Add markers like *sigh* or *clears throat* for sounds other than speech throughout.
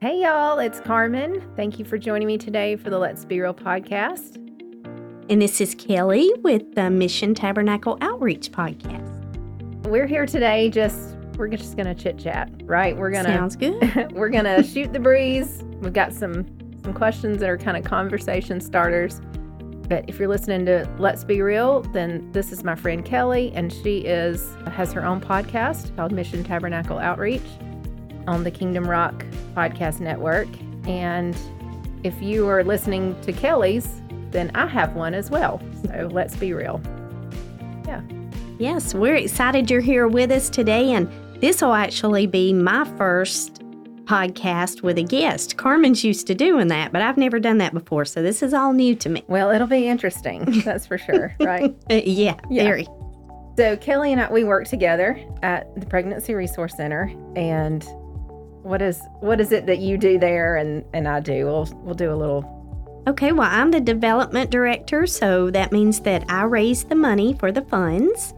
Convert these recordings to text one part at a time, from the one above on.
Hey, y'all, it's Karmen. Thank you for joining me today for the Let's Be Real podcast. And this is Kelly with the Mission Tabernacle Outreach Podcast. We're here today just we're just gonna chit chat, right? We're gonna Sounds good. *laughs* we're gonna *laughs* shoot the breeze. We've got some some questions that are kind of conversation starters. But if you're listening to Let's Be Real, then this is my friend Kelly, and she is has her own podcast called Mission Tabernacle Outreach on the Kingdom Rock Podcast Network. And if you are listening to Kelly's, then I have one as well. So let's be real. Yeah. Yes, we're excited you're here with us today. And this will actually be my first podcast with a guest. Karmen's used to doing that, but I've never done that before. So this is all new to me. Well, it'll be interesting. *laughs* That's for sure. Right. *laughs* Uh, yeah, Yeah. very. So Kelly and I we work together at the Pregnancy Resource Center and what is what is it that you do there and and I do? We'll we'll do a little Okay, well, I'm the development director. So that means that I raise the money for the funds.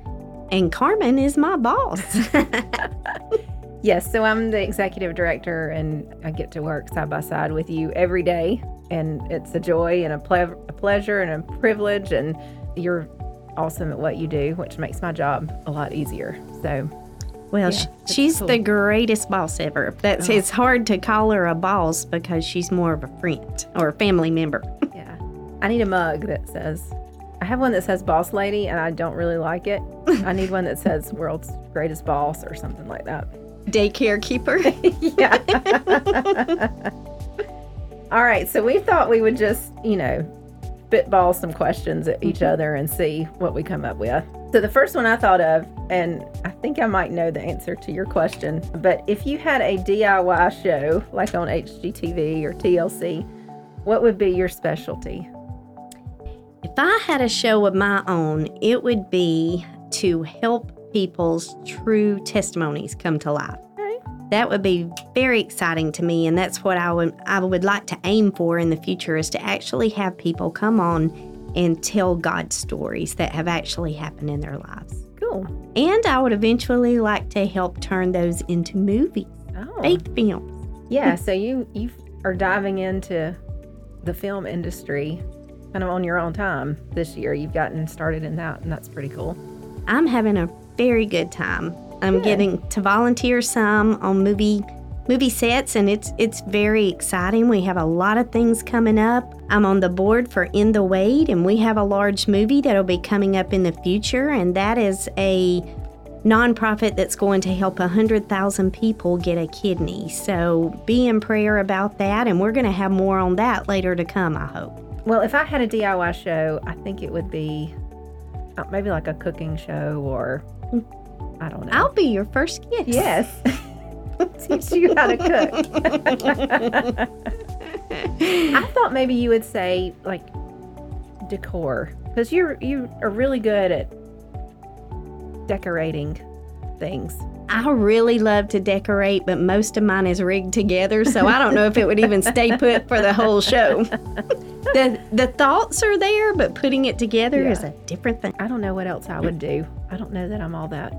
And Karmen is my boss. *laughs* Yes, so I'm the executive director and I get to work side by side with you every day and it's a joy and a, ple- a pleasure and a privilege and you're awesome at what you do, which makes my job a lot easier. So, Well, Yeah, sh it's she's cool. the greatest boss ever. That's Oh. it's hard to call her a boss because she's more of a friend or a family member. *laughs* yeah. I need a mug that says I have one that says boss lady and I don't really like it. *laughs* I need one that says world's greatest boss or something like that. Daycare keeper. *laughs* yeah. All right. So we thought we would just, you know, spitball some questions at each mm-hmm. other and see what we come up with. So the first one I thought of, and I think I might know the answer to your question, but if you had a DIY show like on HGTV or TLC, what would be your specialty? if I had a show of my own, it would be to help people's true testimonies come to life. That would be very exciting to me, and that's what I would I would like to aim for in the future is to actually have people come on and tell God stories that have actually happened in their lives. Cool. And I would eventually like to help turn those into movies, Oh. faith films. Yeah, so you you are diving into the film industry kind of on your own time this year. You've gotten started in that, and that's pretty cool. I'm having a very good time. I'm Good. getting to volunteer some on movie movie sets and it's it's very exciting. We have a lot of things coming up. I'm on the board for In the Wade and we have a large movie that'll be coming up in the future and that is a nonprofit that's going to help 100,000 people get a kidney. So be in prayer about that and we're going to have more on that later to come, I hope. Well, if I had a DIY show, I think it would be uh, maybe like a cooking show or I don't know. I'll be your first guest. yes. *laughs* Teach you how to cook. *laughs* I thought maybe you would say like decor because you're you are really good at decorating things. I really love to decorate, but most of mine is rigged together, so I don't know if it would even stay put for the whole show. *laughs* the The thoughts are there, but putting it together Yeah. is a different thing. I don't know what else I would do. I don't know that I'm all that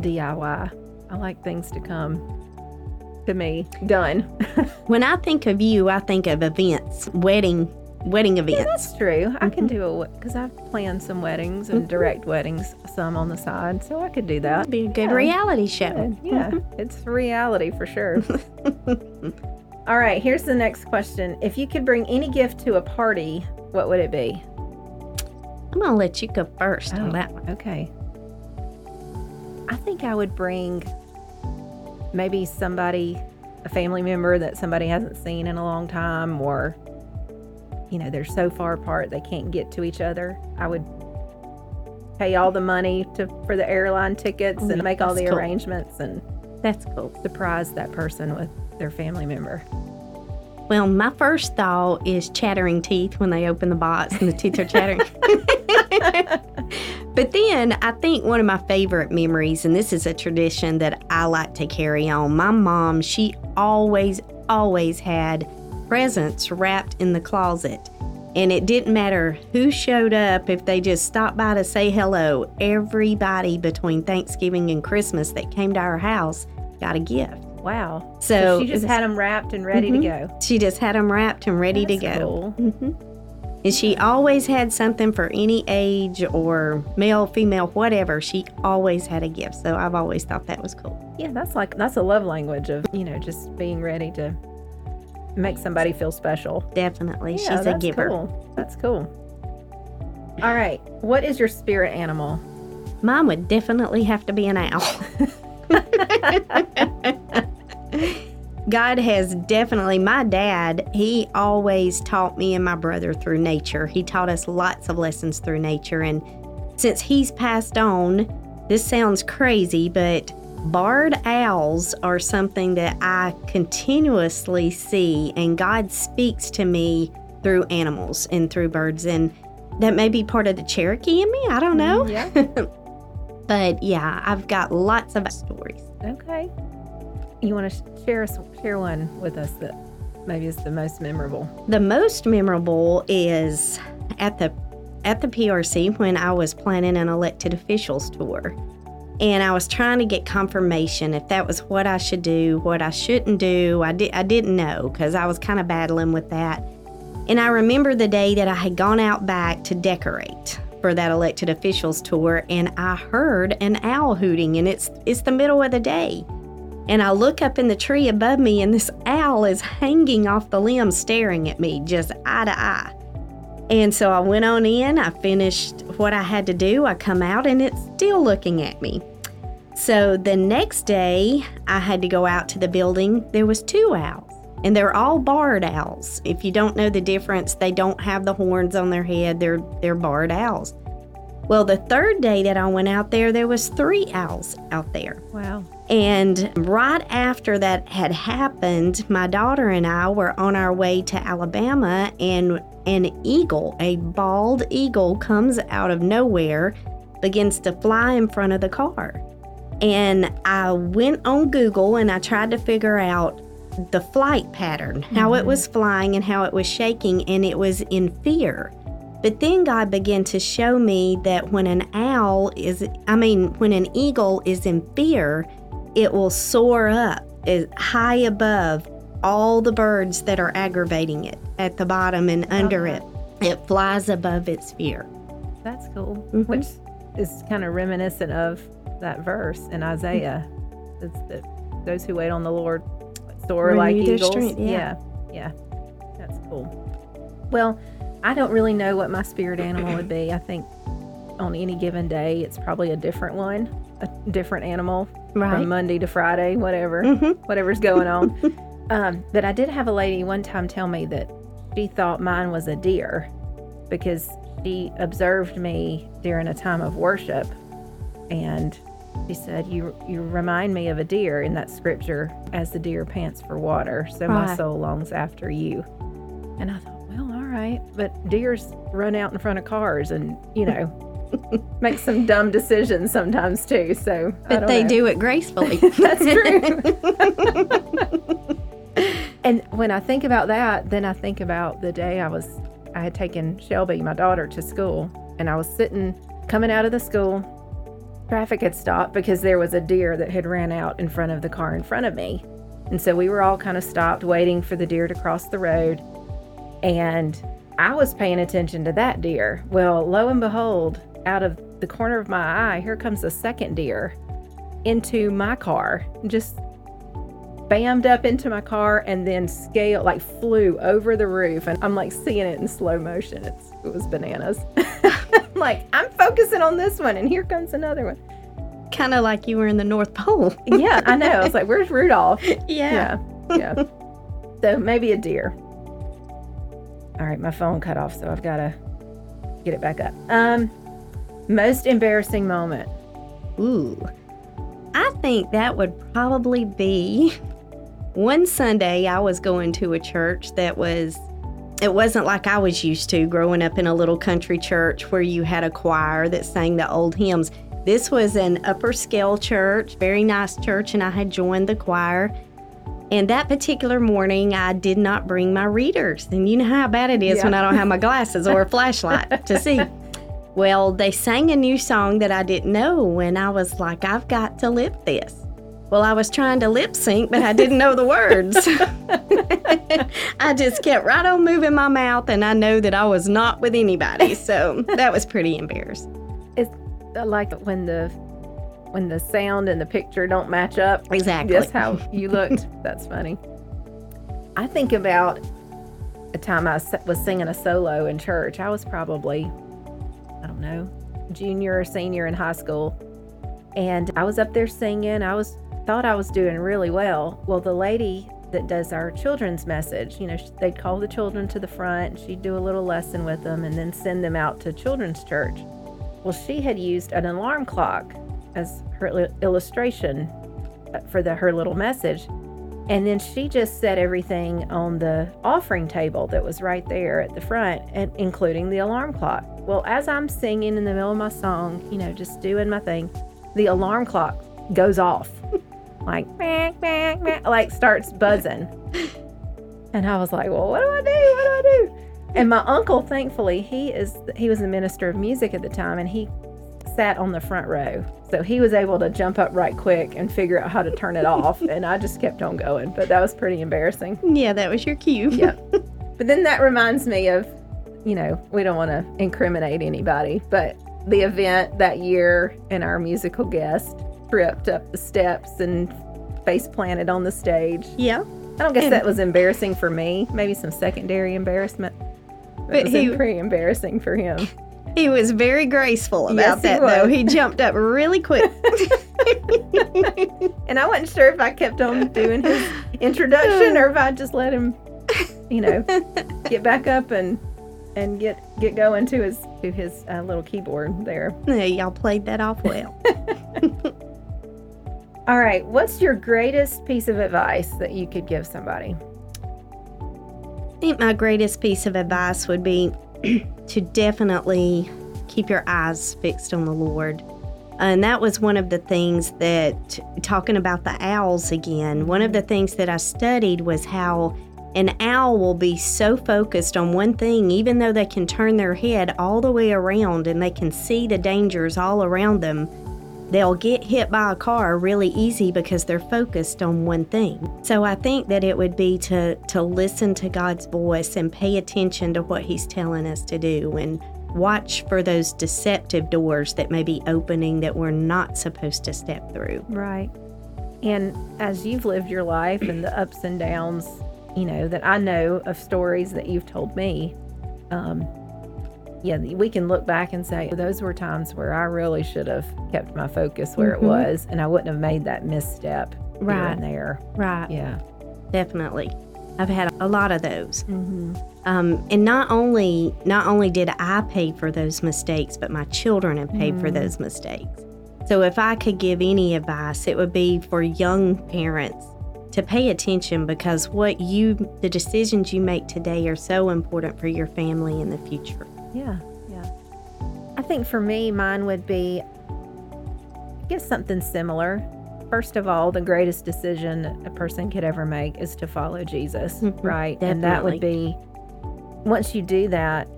DIY. I like things to come to me done. *laughs* When I think of you, I think of events, wedding, wedding events. That's true. I can mm-hmm. do a because I've planned some weddings and mm-hmm. direct weddings, some on the side, so I could do that. It'd Be a good Yeah. reality show. Yeah, it's reality for sure. *laughs* All right, here's the next question. If you could bring any gift to a party, what would it be? I'm gonna let you go first Oh. on that one. Okay. I think I would bring maybe somebody, a family member that somebody hasn't seen in a long time, or, you know, they're so far apart they can't get to each other. I would pay all the money to for the airline tickets and make all the cool. arrangements and That's cool. surprise that person with their family member. Well, my first thought is chattering teeth when they open the box and the teeth are chattering. *laughs* *laughs* but then I think one of my favorite memories, and this is a tradition that I like to carry on. My mom, she always, always had presents wrapped in the closet. And it didn't matter who showed up, if they just stopped by to say hello, everybody between Thanksgiving and Christmas that came to our house got a gift. Wow. So, she just was- had them wrapped and ready Mhm. to go. she just had them wrapped and ready to go. cool. hmm And she always had something for any age or male, female, whatever. She always had a gift. So I've always thought that was cool. Yeah, that's like that's a love language of you know just being ready to make somebody feel special. Definitely. Yeah, She's a giver. Cool. That's cool. All right, what is your spirit animal? Mine would definitely have to be an owl. *laughs* *laughs* God has definitely, my dad, he always taught me and my brother through nature. He taught us lots of lessons through nature. And since he's passed on, this sounds crazy, but barred owls are something that I continuously see, and God speaks to me through animals and through birds. And that may be part of the Cherokee in me. I don't mm, know. Yeah. *laughs* But yeah, I've got lots of stories. Okay. You want to share share one with us that maybe is the most memorable? The most memorable is at the at the PRC when I was planning an elected officials tour. And I was trying to get confirmation if that was what I should do, what I shouldn't do. I did I didn't know cuz I was kind of battling with that. And I remember the day that I had gone out back to decorate for that elected officials tour and I heard an owl hooting and it's it's the middle of the day. And I look up in the tree above me, and this owl is hanging off the limb, staring at me, just eye to eye. And so I went on in, I finished what I had to do. I come out, and it's still looking at me. So the next day, I had to go out to the building. There was two owls, and they're all barred owls. If you don't know the difference, they don't have the horns on their head. They're they're barred owls. Well, the third day that I went out there, there was three owls out there. Wow. And right after that had happened, my daughter and I were on our way to Alabama, and an eagle, a bald eagle, comes out of nowhere, begins to fly in front of the car. And I went on Google and I tried to figure out the flight pattern, how it mm-hmm. was flying and how it was shaking, and it was in fear. But then God began to show me that when an owl is, I mean, when an eagle is in fear, it will soar up high above all the birds that are aggravating it at the bottom and under that. it. It flies above its fear. That's cool. Mhm. Which is kind of reminiscent of that verse in Isaiah. It's the those who wait on the Lord soar like Renew their eagles. strength, yeah. yeah. That's cool. Well, I don't really know what my spirit animal would be. I think on any given day it's probably a different one, a different animal Right. from Monday to Friday, whatever, Mhm. whatever's going on. *laughs* um, but I did have a lady one time tell me that she thought mine was a deer because she observed me during a time of worship, and she said, "You you remind me of a deer in that scripture, as the deer pants for water, so my soul longs after you." And I thought, right, but deers run out in front of cars, and you know. *laughs* make some dumb decisions sometimes too. So, But they know. do it gracefully. *laughs* *laughs* That's true. and when I think about that, then I think about the day I was I had taken Shelby, my daughter, to school, and I was sitting coming out of the school. Traffic had stopped because there was a deer that had ran out in front of the car in front of me. And so we were all kind of stopped waiting for the deer to cross the road. And I was paying attention to that deer. Well, lo and behold, out of the corner of my eye, here comes a second deer into my car, just bammed up into my car and then scaled, like flew over the roof. And I'm like seeing it in slow motion. It's, it was bananas. I'm *laughs* like, I'm focusing on this one, and here comes another one. kind of like you were in the North Pole. Yeah, I know. I was like, where's Rudolph? *laughs* yeah. Yeah, yeah. so maybe a deer. All right, my phone cut off, so I've got to get it back up. Um, most embarrassing moment. Ooh. I think that would probably be one Sunday I was going to a church that was it wasn't like I was used to growing up in a little country church where you had a choir that sang the old hymns. This was an upper scale church, very nice church, and I had joined the choir. And that particular morning, I did not bring my readers. And you know how bad it is Yeah. when I don't have my glasses or a *laughs* flashlight to see. Well, they sang a new song that I didn't know, and I was like, I've got to lip this. Well, I was trying to lip sync, but I didn't know the words. *laughs* I just kept right on moving my mouth, and I know that I was not with anybody. So that was pretty embarrassing. It's uh, like when the when the sound and the picture don't match up. Exactly. That's how you looked. *laughs* That's funny. I think about a time I was singing a solo in church. I was probably, I don't know, junior or senior in high school. And I was up there singing. I was thought I was doing really well. Well, the lady that does our children's message, you know, they'd call the children to the front she'd do a little lesson with them and then send them out to children's church. Well, she had used an alarm clock as her illustration uh, for the her little message. And then she just set everything on the offering table that was right there at the front, and including the alarm clock. Well, as I'm singing in the middle of my song, you know, just doing my thing, the alarm clock goes off. *laughs* like, bang, bang, bang, like starts buzzing. And I was like, well, what do I do? What do I do? And my uncle, thankfully, he is he was the minister of music at the time, and he sat on the front row. So he was able to jump up right quick and figure out how to turn it off. *laughs* And I just kept on going. But that was pretty embarrassing. Yeah, that was your cue. Yeah. *laughs* But then that reminds me of, you know, we don't want to incriminate anybody, but the event that year and our musical guest tripped up the steps and face planted on the stage. Yeah. I don't guess And- that was embarrassing for me. Maybe some secondary embarrassment. But But it was he- pretty embarrassing for him. He was very graceful about Yes, that, though. He *laughs* jumped up really quick. *laughs* And I wasn't sure if I kept on doing his introduction or if I just let him, you know, *laughs* get back up and and get get going to his to his uh, little keyboard there. Yeah, y'all played that off well. All right, what's your greatest piece of advice that you could give somebody? I think my greatest piece of advice would be *clears throat* to definitely keep your eyes fixed on the Lord. And that was one of the things that, talking about the owls again, one of the things that I studied was how an owl will be so focused on one thing, even though they can turn their head all the way around and they can see the dangers all around them, they'll get hit by a car really easy because they're focused on one thing. So I think that it would be to to listen to God's voice and pay attention to what he's telling us to do and watch for those deceptive doors that may be opening that we're not supposed to step through. Right. And as you've lived your life and the ups and downs, you know, that I know of stories that you've told me, um, yeah, we can look back and say, those were times where I really should have kept my focus where Mhm. it was and I wouldn't have made that misstep here Right. and there. Right. Yeah. Definitely. I've had a lot of those. Mm-hmm. Um, and not only not only did I pay for those mistakes, but my children have paid for Mm. those mistakes. So if I could give any advice, it would be for young parents to pay attention because what you the decisions you make today are so important for your family in the future. Yeah, yeah. I think for me, mine would be, I guess, something similar. First of all, the greatest decision a person could ever make is to follow Jesus, Mhm, *laughs* right? And that would be, once you do that,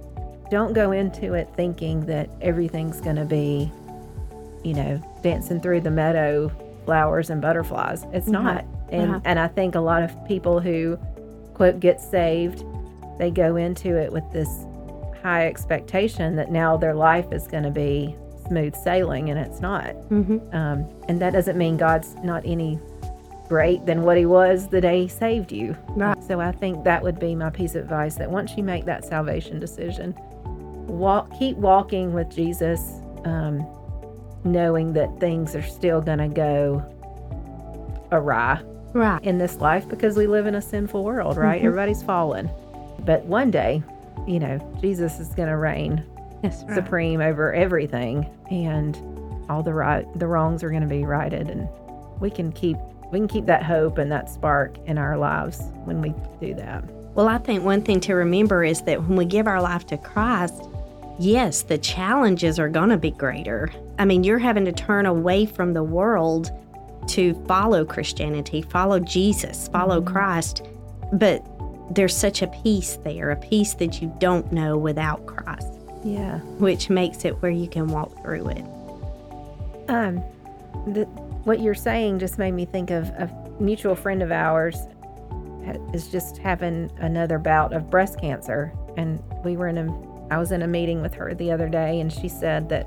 don't go into it thinking that everything's going to be, you know, dancing through the meadow, flowers and butterflies. It's Right, not. And right. and I think a lot of people who quote get saved, they go into it with this high expectation that now their life is going to be smooth sailing, and it's not. Mm-hmm. Um, and that doesn't mean God's not any great than what He was the day He saved you. Right. So I think that would be my piece of advice that once you make that salvation decision, walk, keep walking with Jesus, um, knowing that things are still going to go awry Right. in this life because we live in a sinful world, right? Mhm. Everybody's fallen. But one day, you know, Jesus is going to reign That's right. supreme over everything and all the right the wrongs are going to be righted and we can keep we can keep that hope and that spark in our lives when we do that. Well, I think one thing to remember is that when we give our life to Christ, yes, the challenges are going to be greater. I mean, you're having to turn away from the world to follow Christianity, follow Jesus, follow Mhm. Christ. But there's such a peace there, a peace that you don't know without Christ, Yeah. which makes it where you can walk through it. Um the what you're saying just made me think of a mutual friend of ours is just having another bout of breast cancer. And we were in a, I was in a meeting with her the other day, and she said that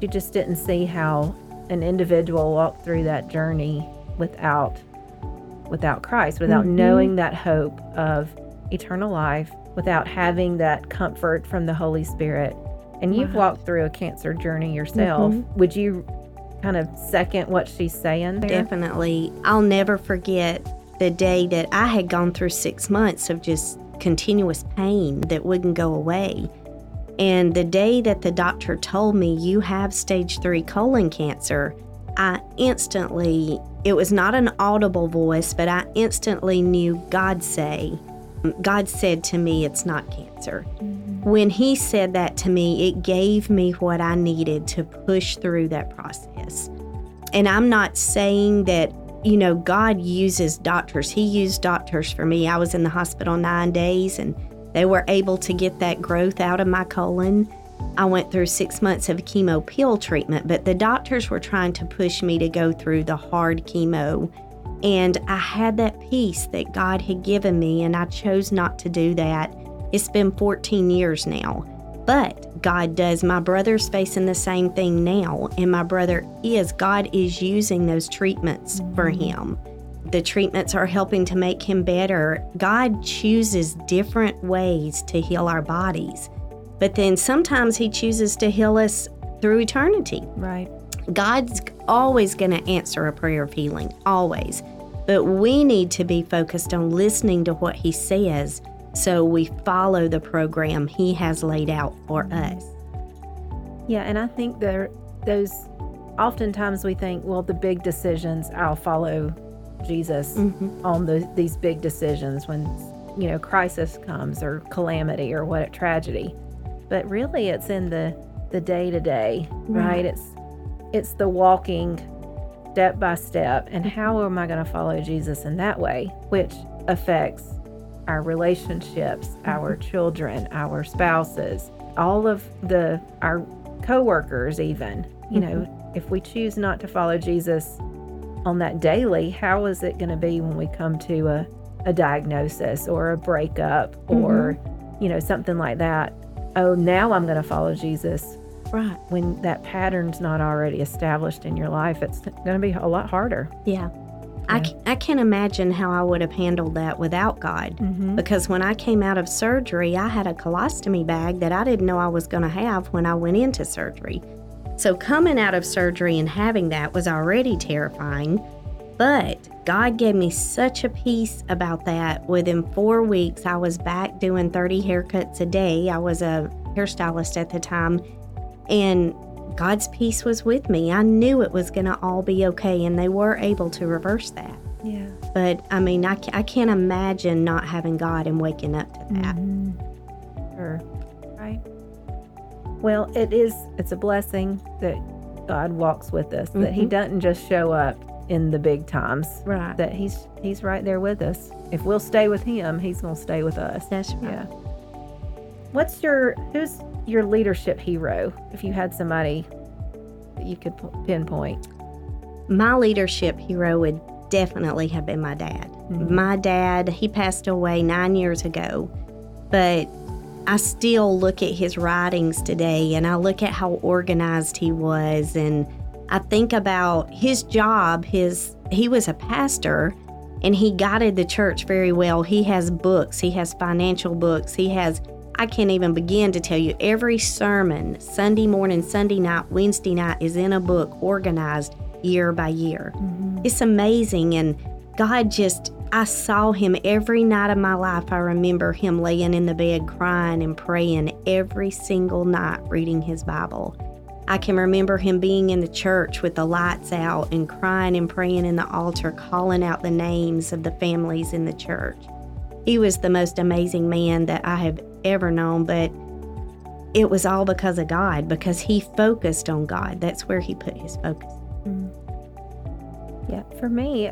she just didn't see how an individual walked through that journey without without Christ, without mm-hmm. knowing that hope of eternal life, without having that comfort from the Holy Spirit. And you've walked through a cancer journey yourself. Mm-hmm. Would you kind of second what she's saying? There? Definitely. I'll never forget the day that I had gone through six months of just continuous pain that wouldn't go away. And the day that the doctor told me, you have stage three colon cancer, I instantly, it was not an audible voice, but I instantly knew God say, God said to me, it's not cancer. When He said that to me, it gave me what I needed to push through that process. And I'm not saying that you know, God uses doctors. He used doctors for me. I was in the hospital nine days and they were able to get that growth out of my colon. I went through six months of chemo pill treatment, but the doctors were trying to push me to go through the hard chemo. And I had that peace that God had given me, and I chose not to do that. It's been 14 years now. But God does. My brother's facing the same thing now, and my brother is. God is using those treatments for mm-hmm. him. The treatments are helping to make him better. God chooses different ways to heal our bodies, but then sometimes He chooses to heal us through eternity. Right. God's always going to answer a prayer of healing, always. But we need to be focused on listening to what He says so we follow the program He has laid out for us. Yeah, and I think there, those, oftentimes we think, well, the big decisions, I'll follow Jesus mm-hmm. on the, these big decisions when, you know, crisis comes or calamity or what tragedy. But really, it's in the the day to day, right? It's it's the walking step by step, and how am I going to follow Jesus in that way, which affects our relationships, our mm-hmm. children, our spouses, all of the our coworkers even. You mm-hmm. know, if we choose not to follow Jesus on that daily, how is it going to be when we come to a, a diagnosis or a breakup or, mm-hmm. you know, something like that? Oh, now I'm going to follow Jesus. Right. When that pattern's not already established in your life, it's going to be a lot harder. Yeah. I, I can't imagine how I would have handled that without God. Mm-hmm. Because when I came out of surgery, I had a colostomy bag that I didn't know I was going to have when I went into surgery. So coming out of surgery and having that was already terrifying. But God gave me such a peace about that. Within four weeks, I was back doing 30 haircuts a day. I was a hairstylist at the time. And God's peace was with me. I knew it was going to all be okay, and they were able to reverse that. Yeah. But I mean, I, I can't imagine not having God and waking up to that. Mm-hmm. Sure. Right. Well, it is, it's a blessing that God walks with us, mm-hmm. that He mm-hmm. doesn't just show up in the big times. Right. That He's He's right there with us. If we'll stay with Him, He's going to stay with us. That's right. Yeah. What's your, who's your leadership hero if you had somebody that you could pinpoint? My leadership hero would definitely have been my dad. Mm-hmm. My dad, he passed away nine years ago, but I still look at his writings today and I look at how organized he was and I think about his job, his he was a pastor and he guided the church very well. He has books, he has financial books, he has I can't even begin to tell you. Every sermon, Sunday morning, Sunday night, Wednesday night, is in a book organized year by year. Mm-hmm. It's amazing. And God just, I saw him every night of my life. I remember him laying in the bed crying and praying every single night, reading his Bible. I can remember him being in the church with the lights out and crying and praying in the altar, calling out the names of the families in the church. He was the most amazing man that I have ever known, but it was all because of God, because he focused on God. That's where he put his focus. Mm. Yeah, for me,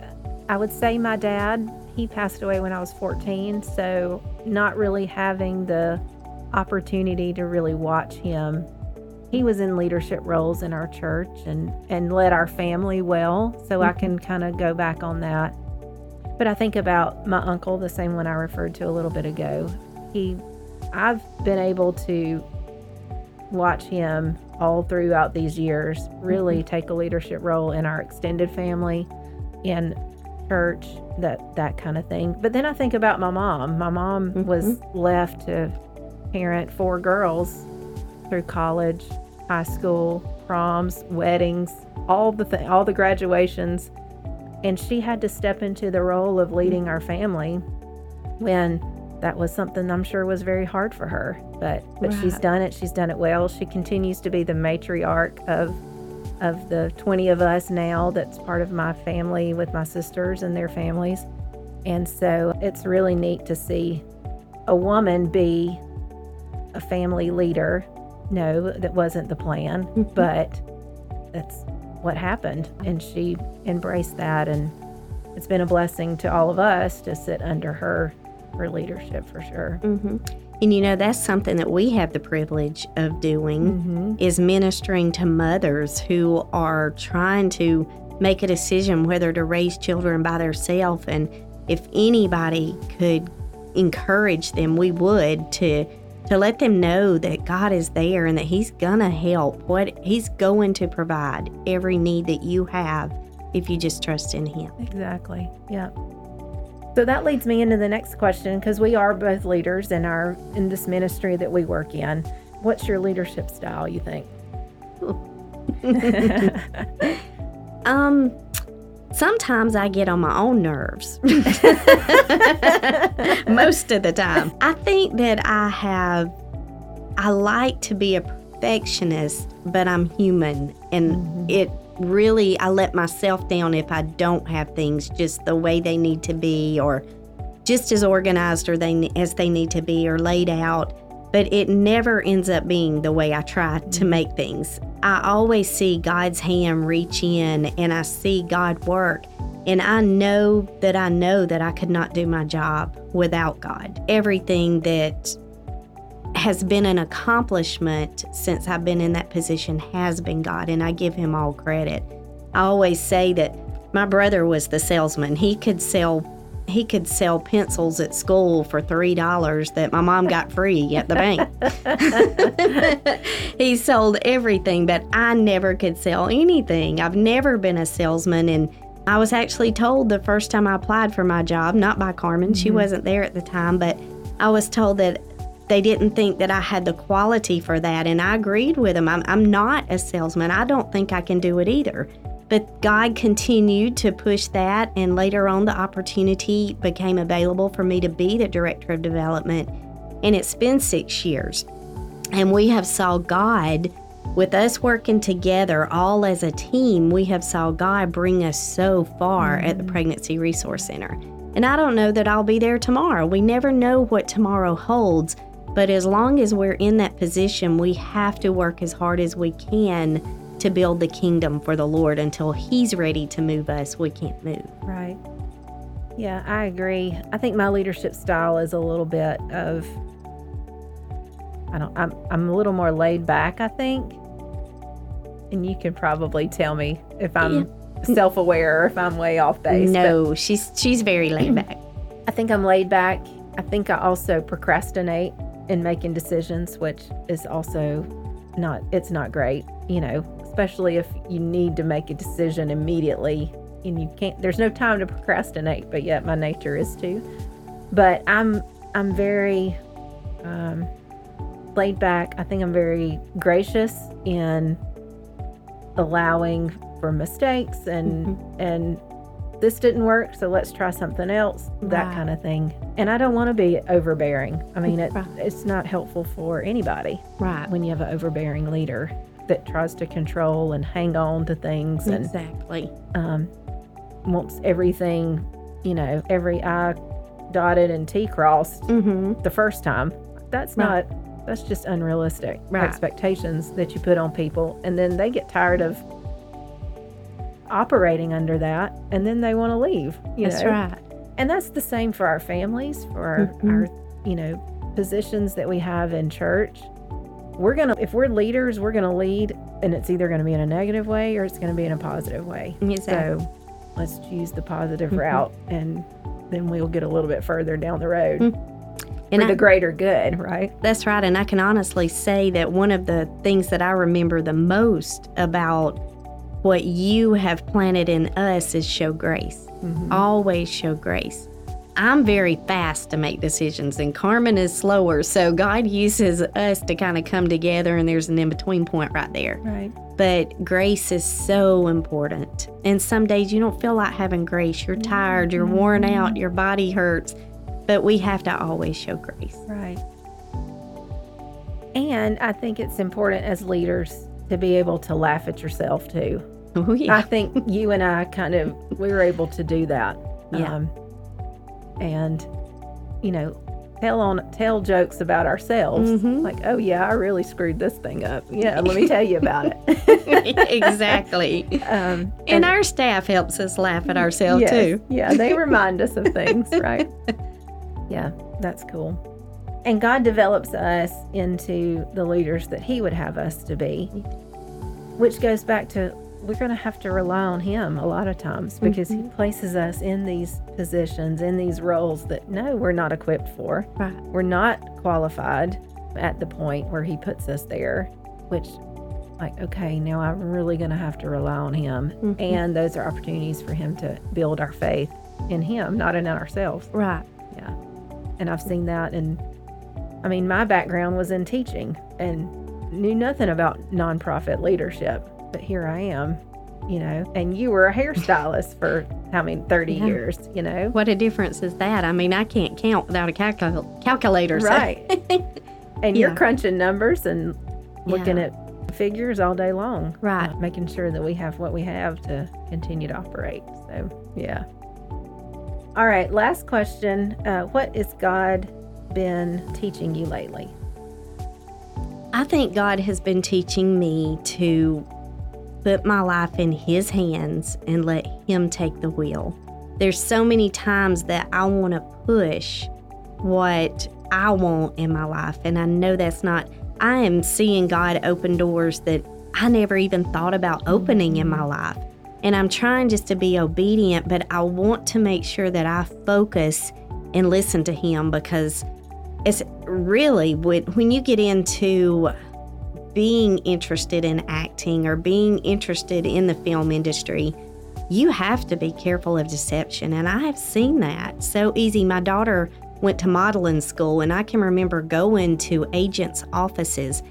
I would say my dad, he passed away when I was 14, so not really having the opportunity to really watch him he was in leadership roles in our church and and led our family well. So I can mm-hmm. kind of go back on that. But I think about my uncle, the same one I referred to a little bit ago. He, I've been able to watch him all throughout these years really mm-hmm. take a leadership role in our extended family, in church, that that kind of thing. But then I think about my mom. My mom was mm-hmm. left to parent four girls through college, high school, proms, weddings, all the th- all the graduations, and she had to step into the role of leading our family when that was something I'm sure was very hard for her. But but she's done it. She's done it well. She continues to be the matriarch of of the 20 of us now that's part of my family with my sisters and their families. And so it's really neat to see a woman be a family leader. No, that wasn't the plan, but that's what happened. And she embraced that. And it's been a blessing to all of us to sit under her, her leadership for sure. hmm And you know, that's something that we have the privilege of doing Mm-hmm. is ministering to mothers who are trying to make a decision whether to raise children by themselves. And if anybody could encourage them, we would to to let them know that God is there and that He's gonna help. What He's going to provide every need that you have if you just trust in Him. Exactly. Yeah. So that leads me into the next question because we are both leaders in our in this ministry that we work in. What's your leadership style, you think? *laughs* Um, sometimes I get on my own nerves. *laughs* *laughs* Most of the time. I think that I have, I like to be a perfectionist, but I'm human. And mm-hmm. it really, I let myself down if I don't have things just the way they need to be or just as organized or they, as they need to be or laid out. But it never ends up being the way I try to mm-hmm. make things. I always see God's hand reach in and I see God work. And I know that I know that I could not do my job without God. Everything that has been an accomplishment since I've been in that position has been God, and I give him all credit. I always say that my brother was the salesman. He could sell he could sell pencils at school for three dollars that my mom got free at the bank. *laughs* he sold everything, but I never could sell anything. I've never been a salesman and I was actually told the first time I applied for my job, not by Karmen, she mm-hmm. wasn't there at the time, but I was told that they didn't think that I had the quality for that. And I agreed with them. I'm, I'm not a salesman. I don't think I can do it either. But God continued to push that. And later on, the opportunity became available for me to be the director of development. And it's been six years. And we have saw God with us working together all as a team, we have saw God bring us so far at the mm-hmm. Pregnancy Resource Center. And I don't know that I'll be there tomorrow. We never know what tomorrow holds, but as long as we're in that position, we have to work as hard as we can to build the kingdom for the Lord until he's ready to move us. We can't move. Right. Yeah, I agree. I think my leadership style is a little bit of I don't I'm I'm a little more laid back, I think. And you can probably tell me if I'm self-aware or if I'm way off base. but No, she's she's very laid back. *clears throat* I think I'm laid back. I think I also procrastinate in making decisions, which is also not it's not great, you know, especially if you need to make a decision immediately and you can't there's no time to procrastinate, but yet my nature is to. But I'm I'm very um laid back. I think I'm very gracious in allowing for mistakes and and this didn't work, so let's try something else, that kind of thing. And I don't want to be overbearing. I mean, it, Right. it's not helpful for anybody Right. when you have an overbearing leader that tries to control and hang on to things and Exactly. um, wants everything, you know, every I dotted and T crossed Mm-hmm. the first time. That's Right. not, that's just unrealistic Right. expectations that you put on people. And then they get tired of operating under that and then they want to leave. You That's know? right. And that's the same for our families, for Mhm. our, you know, positions that we have in church. We're gonna if we're leaders, we're gonna lead, and it's either gonna be in a negative way or it's gonna be in a positive way. Exactly. So let's choose the positive *laughs* route, and then we'll get a little bit further down the road Mm. And for I- the greater good, right? That's right. And I can honestly say that one of the things that I remember the most about what you have planted in us is show grace. Mhm. Always show grace. I'm very fast to make decisions, and Karmen is slower. So God uses us to kind of come together, and there's an in between point right there. Right. But grace is so important. And some days you don't feel like having grace. You're tired, you're worn out, your body hurts. But we have to always show grace. Right. And I think it's important as leaders to be able to laugh at yourself too. Oh, yeah. I think you and I kind of we were able to do that. Yeah. Um, and you know, tell on tell jokes about ourselves. Mhm. Like, oh yeah, I really screwed this thing up. Yeah, let me tell you about it. *laughs* exactly. um, And our staff helps us laugh at ourselves yes, too. Yeah, they remind us of things, *laughs* right? Yeah, that's cool. And God develops us into the leaders that He would have us to be, which goes back to we're going to have to rely on Him a lot of times because He places us in these positions, in these roles that no, we're not equipped for. Right. We're not qualified at the point where He puts us there, which, like, okay, now I'm really going to have to rely on Him. Mhm. And those are opportunities for Him to build our faith in Him, not in ourselves. Right. Yeah. And I've seen that. And I mean, my background was in teaching and knew nothing about nonprofit leadership. But here I am, you know, and you were a hairstylist for how many, 30 Yeah. years, you know? What a difference is that? I mean, I can't count without a calcul- calculator. so- Right. *laughs* And you're crunching numbers and looking Yeah. at figures all day long. Right. uh, making sure that we have what we have to continue to operate. So, yeah. All right. Last question. Uh, what has God been teaching you lately? I think God has been teaching me to put my life in His hands and let Him take the wheel. There's so many times that I want to push what I want in my life, and I know that's not, I am seeing God open doors that I never even thought about opening in my life. And I'm trying just to be obedient, but I want to make sure that I focus and listen to Him because it's really when, when you get into being interested in acting or being interested in the film industry, you have to be careful of deception. And I have seen that so easy. My daughter went to modeling school, and I can remember going to agents' offices.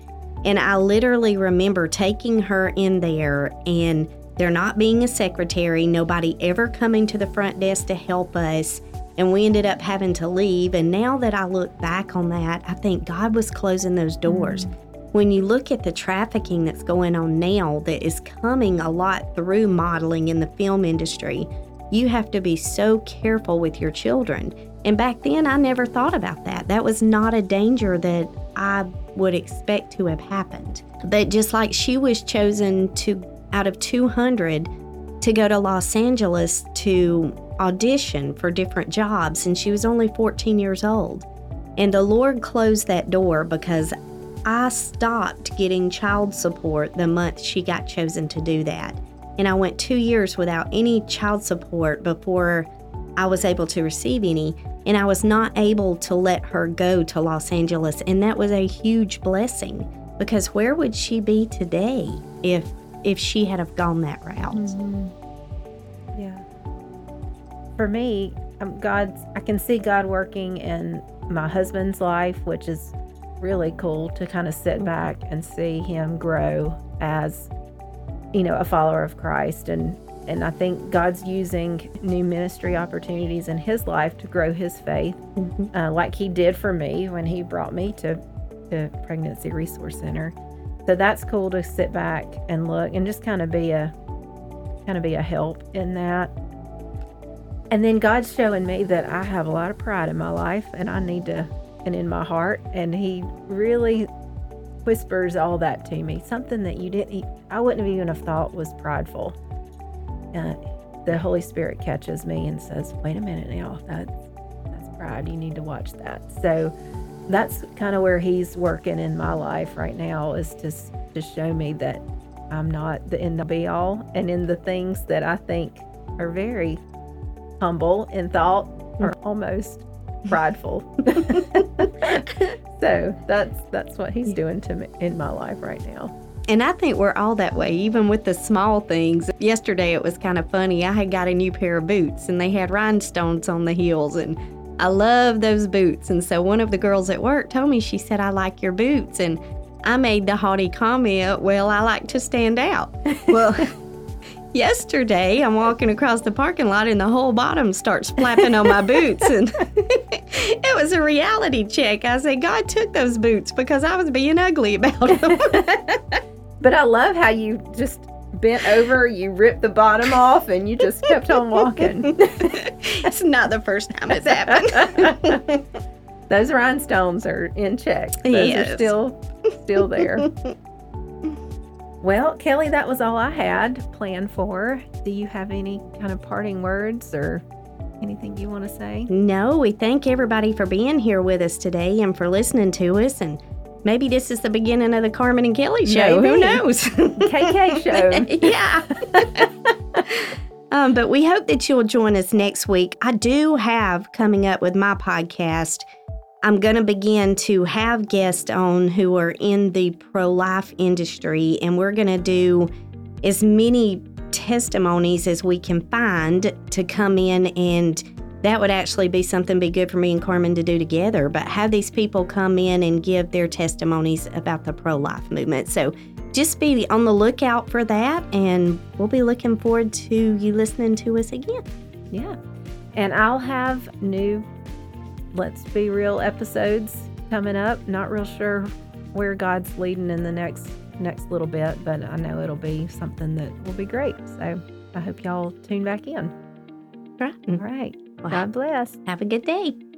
And I literally remember taking her in there, and there not being a secretary, nobody ever coming to the front desk to help us. And we ended up having to leave. And now that I look back on that, I think God was closing those doors. Mm. When you look at the trafficking that's going on now, that is coming a lot through modeling in the film industry, you have to be so careful with your children. And back then, I never thought about that. That was not a danger that I would expect to have happened. But just like she was chosen to, out of 200, to go to Los Angeles to audition for different jobs, and she was only 14 years old. And the Lord closed that door because I stopped getting child support the month she got chosen to do that. And I went two years without any child support before I was able to receive any. And I was not able to let her go to Los Angeles. And that was a huge blessing because where would she be today if if she had have gone that route? Yeah. For me, um, God, I can see God working in my husband's life, which is really cool to kind of sit back and see him grow as, you know, a follower of Christ. And and I think God's using new ministry opportunities in his life to grow his faith, Mhm. uh, like he did for me when he brought me to the Pregnancy Resource Center. So that's cool to sit back and look and just kind of be a kind of be a help in that. And then God's showing me that I have a lot of pride in my life and I need to, and in my heart. And He really whispers all that to me, something that you didn't, I wouldn't have even have thought was prideful. Uh, the Holy Spirit catches me and says, wait a minute now, that's, that's pride. You need to watch that. So that's kind of where he's working in my life right now is to to show me that I'm not the end be all, and in the things that I think are very humble in thought or almost prideful. *laughs* so that's that's what he's doing to me in my life right now. And I think we're all that way, even with the small things. Yesterday it was kind of funny. I had got a new pair of boots and they had rhinestones on the heels and I love those boots. And so one of the girls at work told me, she said, I like your boots. And I made the haughty comment, well, I like to stand out. *laughs* Well, yesterday I'm walking across the parking lot and the whole bottom starts flapping on my *laughs* boots. And *laughs* it was a reality check. I said, God took those boots because I was being ugly about *laughs* them. but I love how you just bent over, you ripped the bottom off, and you just kept on walking. it's not the first time it's happened. Those rhinestones are in check. Those yes. are still still there. Well, Kelly, that was all I had planned for. Do you have any kind of parting words or anything you want to say? No, we thank everybody for being here with us today and for listening to us and maybe this is the beginning of the Karmen and Kelly show. Maybe. Who knows? *laughs* KK show. *laughs* yeah. *laughs* um, but we hope that you'll join us next week. I do have coming up with my podcast. I'm going to begin to have guests on who are in the pro life industry, and we're going to do as many testimonies as we can find to come in and that would actually be something be good for me and Karmen to do together. But have these people come in and give their testimonies about the pro life movement. So just be on the lookout for that, and we'll be looking forward to you listening to us again. Yeah. And I'll have new Let's Be Real episodes coming up. Not real sure where God's leading in the next next little bit, but I know it'll be something that will be great. So I hope y'all tune back in. Right. All right. God bless. Have a good day.